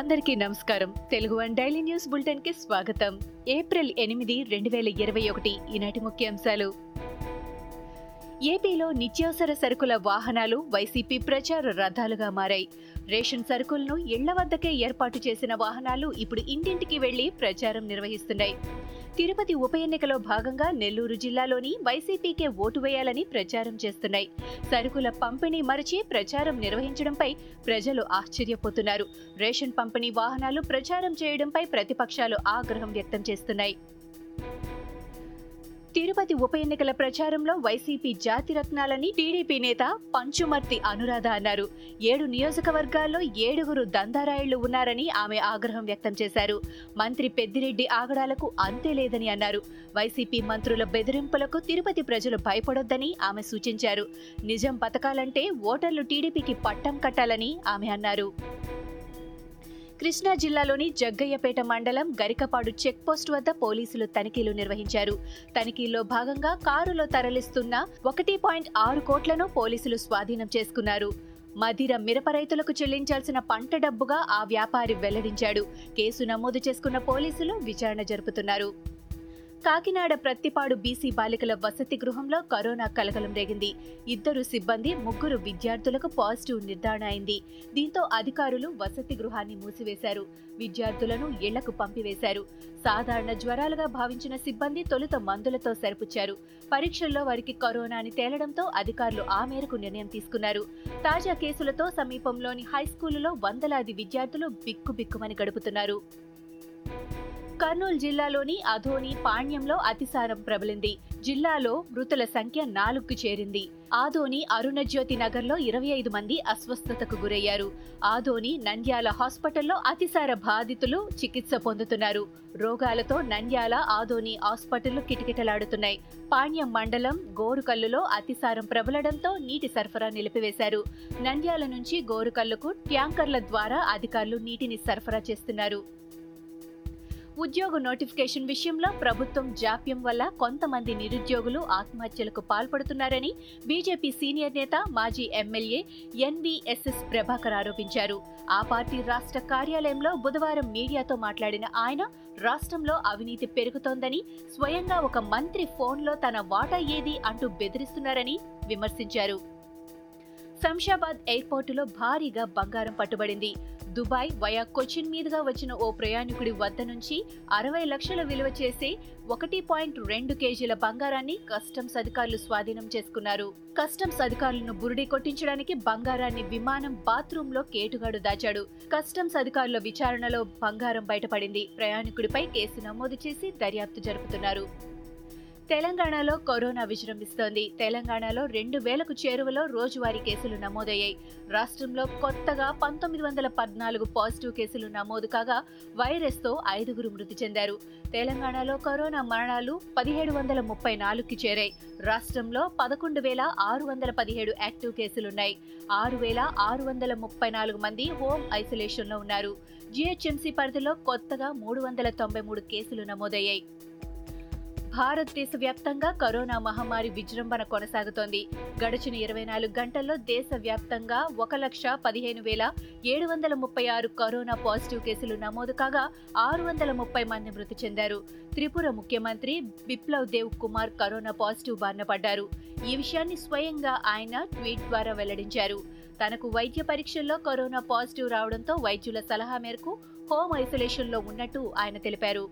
అందరికీ నమస్కారం. Telugu one daily news బులెటిన్కి స్వాగతం. ఏప్రిల్ ఎనిమిది రెండు వేల ఇరవై ఒకటి. ఈనాటి ముఖ్యాంశాలు. ఏపీలో నిత్యావసర సరుకుల వాహనాలు వైసీపీ ప్రచార రథాలుగా మారాయి. రేషన్ సరుకులను ఇళ్ళ వద్దకే ఏర్పాటు చేసిన వాహనాలు ఇప్పుడు ఇంటింటికి వెళ్ళి ప్రచారం నిర్వహిస్తున్నాయి. తిరుపతి ఉప ఎన్నికలో భాగంగా నెల్లూరు జిల్లాలోని వైసీపీకే ఓటు వేయాలని ప్రచారం చేస్తున్నాయి. సరుకుల పంపిణీ మరచి ప్రచారం నిర్వహించడంపై ప్రజలు ఆశ్చర్యపోతున్నారు. రేషన్ పంపిణీ వాహనాలు ప్రచారం చేయడంపై ప్రతిపక్షాలు ఆగ్రహం వ్యక్తం చేస్తున్నాయి. తిరుపతి ఉప ఎన్నికల ప్రచారంలో వైసీపీ జాతిరత్నాలని టీడీపీ నేత పంచుమర్తి అనురాధ అన్నారు. ఏడు నియోజకవర్గాల్లో ఏడుగురు దందారాయుళ్ళు ఉన్నారని ఆమె ఆగ్రహం వ్యక్తం చేశారు. మంత్రి పెద్దిరెడ్డి ఆగడాలకు అంతే లేదని అన్నారు. వైసీపీ మంత్రుల బెదిరింపులకు తిరుపతి ప్రజలు భయపడొద్దని ఆమె సూచించారు. నిజం పథకాలంటే ఓటర్లు టీడీపీకి పట్టం కట్టాలని ఆమె అన్నారు. కృష్ణా జిల్లాలోని జగ్గయ్యపేట మండలం గరికపాడు చెక్పోస్ట్ వద్ద పోలీసులు తనిఖీలు నిర్వహించారు. తనిఖీల్లో భాగంగా కారులో తరలిస్తున్న ఒకటి పాయింట్ ఆరు కోట్లను పోలీసులు స్వాధీనం చేసుకున్నారు. మదిర మిరప రైతులకు చెల్లించాల్సిన పంట డబ్బుగా ఆ వ్యాపారి వెల్లడించాడు. కేసు నమోదు చేసుకున్న పోలీసులు విచారణ జరుపుతున్నారు. కాకినాడ ప్రత్తిపాడు బీసీ బాలికల వసతి గృహంలో కరోనా కలకలం రేగింది. ఇద్దరు సిబ్బంది ముగ్గురు విద్యార్థులకు పాజిటివ్ నిర్ధారణ అయింది. దీంతో అధికారులు వసతి గృహాన్ని మూసివేశారు. విద్యార్థులను ఇళ్ళకు పంపివేశారు. సాధారణ జ్వరాలుగా భావించిన సిబ్బంది తొలుత మందులతో సరిపుచ్చారు. పరీక్షల్లో వారికి కరోనా అని తేలడంతో అధికారులు ఆ మేరకు నిర్ణయం తీసుకున్నారు. తాజా కేసులతో సమీపంలోని హైస్కూలులో వందలాది విద్యార్థులు బిక్కుబిక్కుమని గడుపుతున్నారు. కర్నూలు జిల్లాలోని అధోని పాణ్యంలో అతిసారం ప్రబలింది. జిల్లాలో మృతుల సంఖ్య నాలుగుకు చేరింది. ఆదోని అరుణజ్యోతి నగర్లో ఇరవై ఐదు మంది అస్వస్థతకు గురయ్యారు. ఆదోని నంద్యాల హాస్పిటల్లో అతిసార బాధితులు చికిత్స పొందుతున్నారు. రోగాలతో నంద్యాల ఆదోని హాస్పిటళ్ళు కిటకిటలాడుతున్నాయి. పాణ్యం మండలం గోరుకల్లులో అతిసారం ప్రబలడంతో నీటి సరఫరా నిలిపివేశారు. నంద్యాల నుంచి గోరుకల్లుకు ట్యాంకర్ల ద్వారా అధికారులు నీటిని సరఫరా చేస్తున్నారు. ఉద్యోగ నోటిఫికేషన్ విషయంలో ప్రభుత్వం జాప్యం వల్ల కొంతమంది నిరుద్యోగులు ఆత్మహత్యలకు పాల్పడుతున్నారని బీజేపీ సీనియర్ నేత మాజీ ఎమ్మెల్యే ఎన్వీఎస్ఎస్ ప్రభాకర్ ఆరోపించారు. ఆ పార్టీ రాష్ట్ర కార్యాలయంలో బుధవారం మీడియాతో మాట్లాడిన ఆయన రాష్ట్రంలో అవినీతి పెరుగుతోందని స్వయంగా ఒక మంత్రి ఫోన్లో తన వాటా ఏది అంటూ బెదిరిస్తున్నారని విమర్శించారు. శంషాబాద్ ఎయిర్పోర్టులో భారీగా బంగారం పట్టుబడింది. దుబాయ్ వయా కొచ్చిన్ మీదుగా వచ్చిన ఓ ప్రయాణికుడి వద్ద నుంచి అరవై లక్షల విలువ చేసే ఒకటి పాయింట్ రెండు కేజీల బంగారాన్ని కస్టమ్స్ అధికారులు స్వాధీనం చేసుకున్నారు. కస్టమ్స్ అధికారులను బురుడి కొట్టించడానికి బంగారాన్ని విమానం బాత్రూమ్లో కేటుగాడు దాచాడు. కస్టమ్స్ అధికారుల విచారణలో బంగారం బయటపడింది. ప్రయాణికుడిపై కేసు నమోదు చేసి దర్యాప్తు జరుపుతున్నారు. తెలంగాణలో కరోనా విజృంభిస్తోంది. తెలంగాణలో రెండు వేలకు చేరువలో రోజువారీ కేసులు నమోదయ్యాయి. రాష్ట్రంలో కొత్తగా పంతొమ్మిది వందల పద్నాలుగు పాజిటివ్ కేసులు నమోదు కాగా వైరస్తో ఐదుగురు మృతి చెందారు. తెలంగాణలో కరోనా మరణాలు పదిహేడు వందల ముప్పై నాలుగుకి చేరాయి. రాష్ట్రంలో పదకొండు వేల ఆరు వందల పదిహేడు యాక్టివ్ కేసులున్నాయి. ఆరు వేల ఆరు వందల ముప్పై నాలుగు మంది హోమ్ ఐసోలేషన్లో ఉన్నారు. జీహెచ్ఎంసీ పరిధిలో కొత్తగా మూడు వందల తొంభై మూడు కేసులు నమోదయ్యాయి. భారతదేశ వ్యాప్తంగా కరోనా మహమ్మారి విజృంభణ కొనసాగుతోంది. గడిచిన ఇరవై నాలుగు గంటల్లో దేశ వ్యాప్తంగా ఒక లక్ష పదిహేను వేల ఏడు వందల ముప్పై ఆరు కరోనా పాజిటివ్ కేసులు నమోదు కాగా ఆరు వందల ముప్పై మంది మృతి చెందారు. త్రిపుర ముఖ్యమంత్రి బిప్లవ్ దేవ్ కుమార్ కరోనా పాజిటివ్ బారిన పడ్డారు. ఈ విషయాన్ని స్వయంగా ఆయన ట్వీట్ ద్వారా వెల్లడించారు. తనకు వైద్య పరీక్షల్లో కరోనా పాజిటివ్ రావడంతో వైద్యుల సలహా మేరకు హోమ్ ఐసోలేషన్లో ఉన్నట్టు ఆయన తెలిపారు.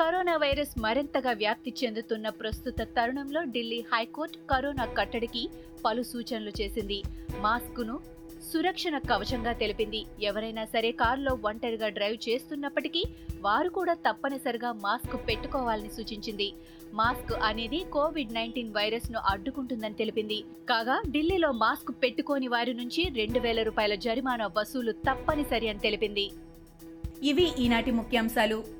కరోనా వైరస్ మరింతగా వ్యాప్తి చెందుతున్న ప్రస్తుత తరుణంలో ఢిల్లీ హైకోర్టు కరోనా కట్టడికి పలు సూచనలు చేసింది. మాస్కును సురక్షణ కవచంగా తెలిపింది. ఎవరైనా సరే కారులో ఒంటరిగా డ్రైవ్ చేస్తున్నప్పటికీ వారు కూడా తప్పనిసరిగా మాస్క్ పెట్టుకోవాలని సూచించింది. మాస్క్ అనేది కోవిడ్ నైన్టీన్ వైరస్ను అడ్డుకుంటుందని తెలిపింది. కాగా ఢిల్లీలో మాస్క్ పెట్టుకోని వారి నుంచి రెండు వేల రూపాయల జరిమానా వసూలు తప్పనిసరి అని తెలిపింది. ఇవి ఈనాటి ముఖ్యాంశాలు.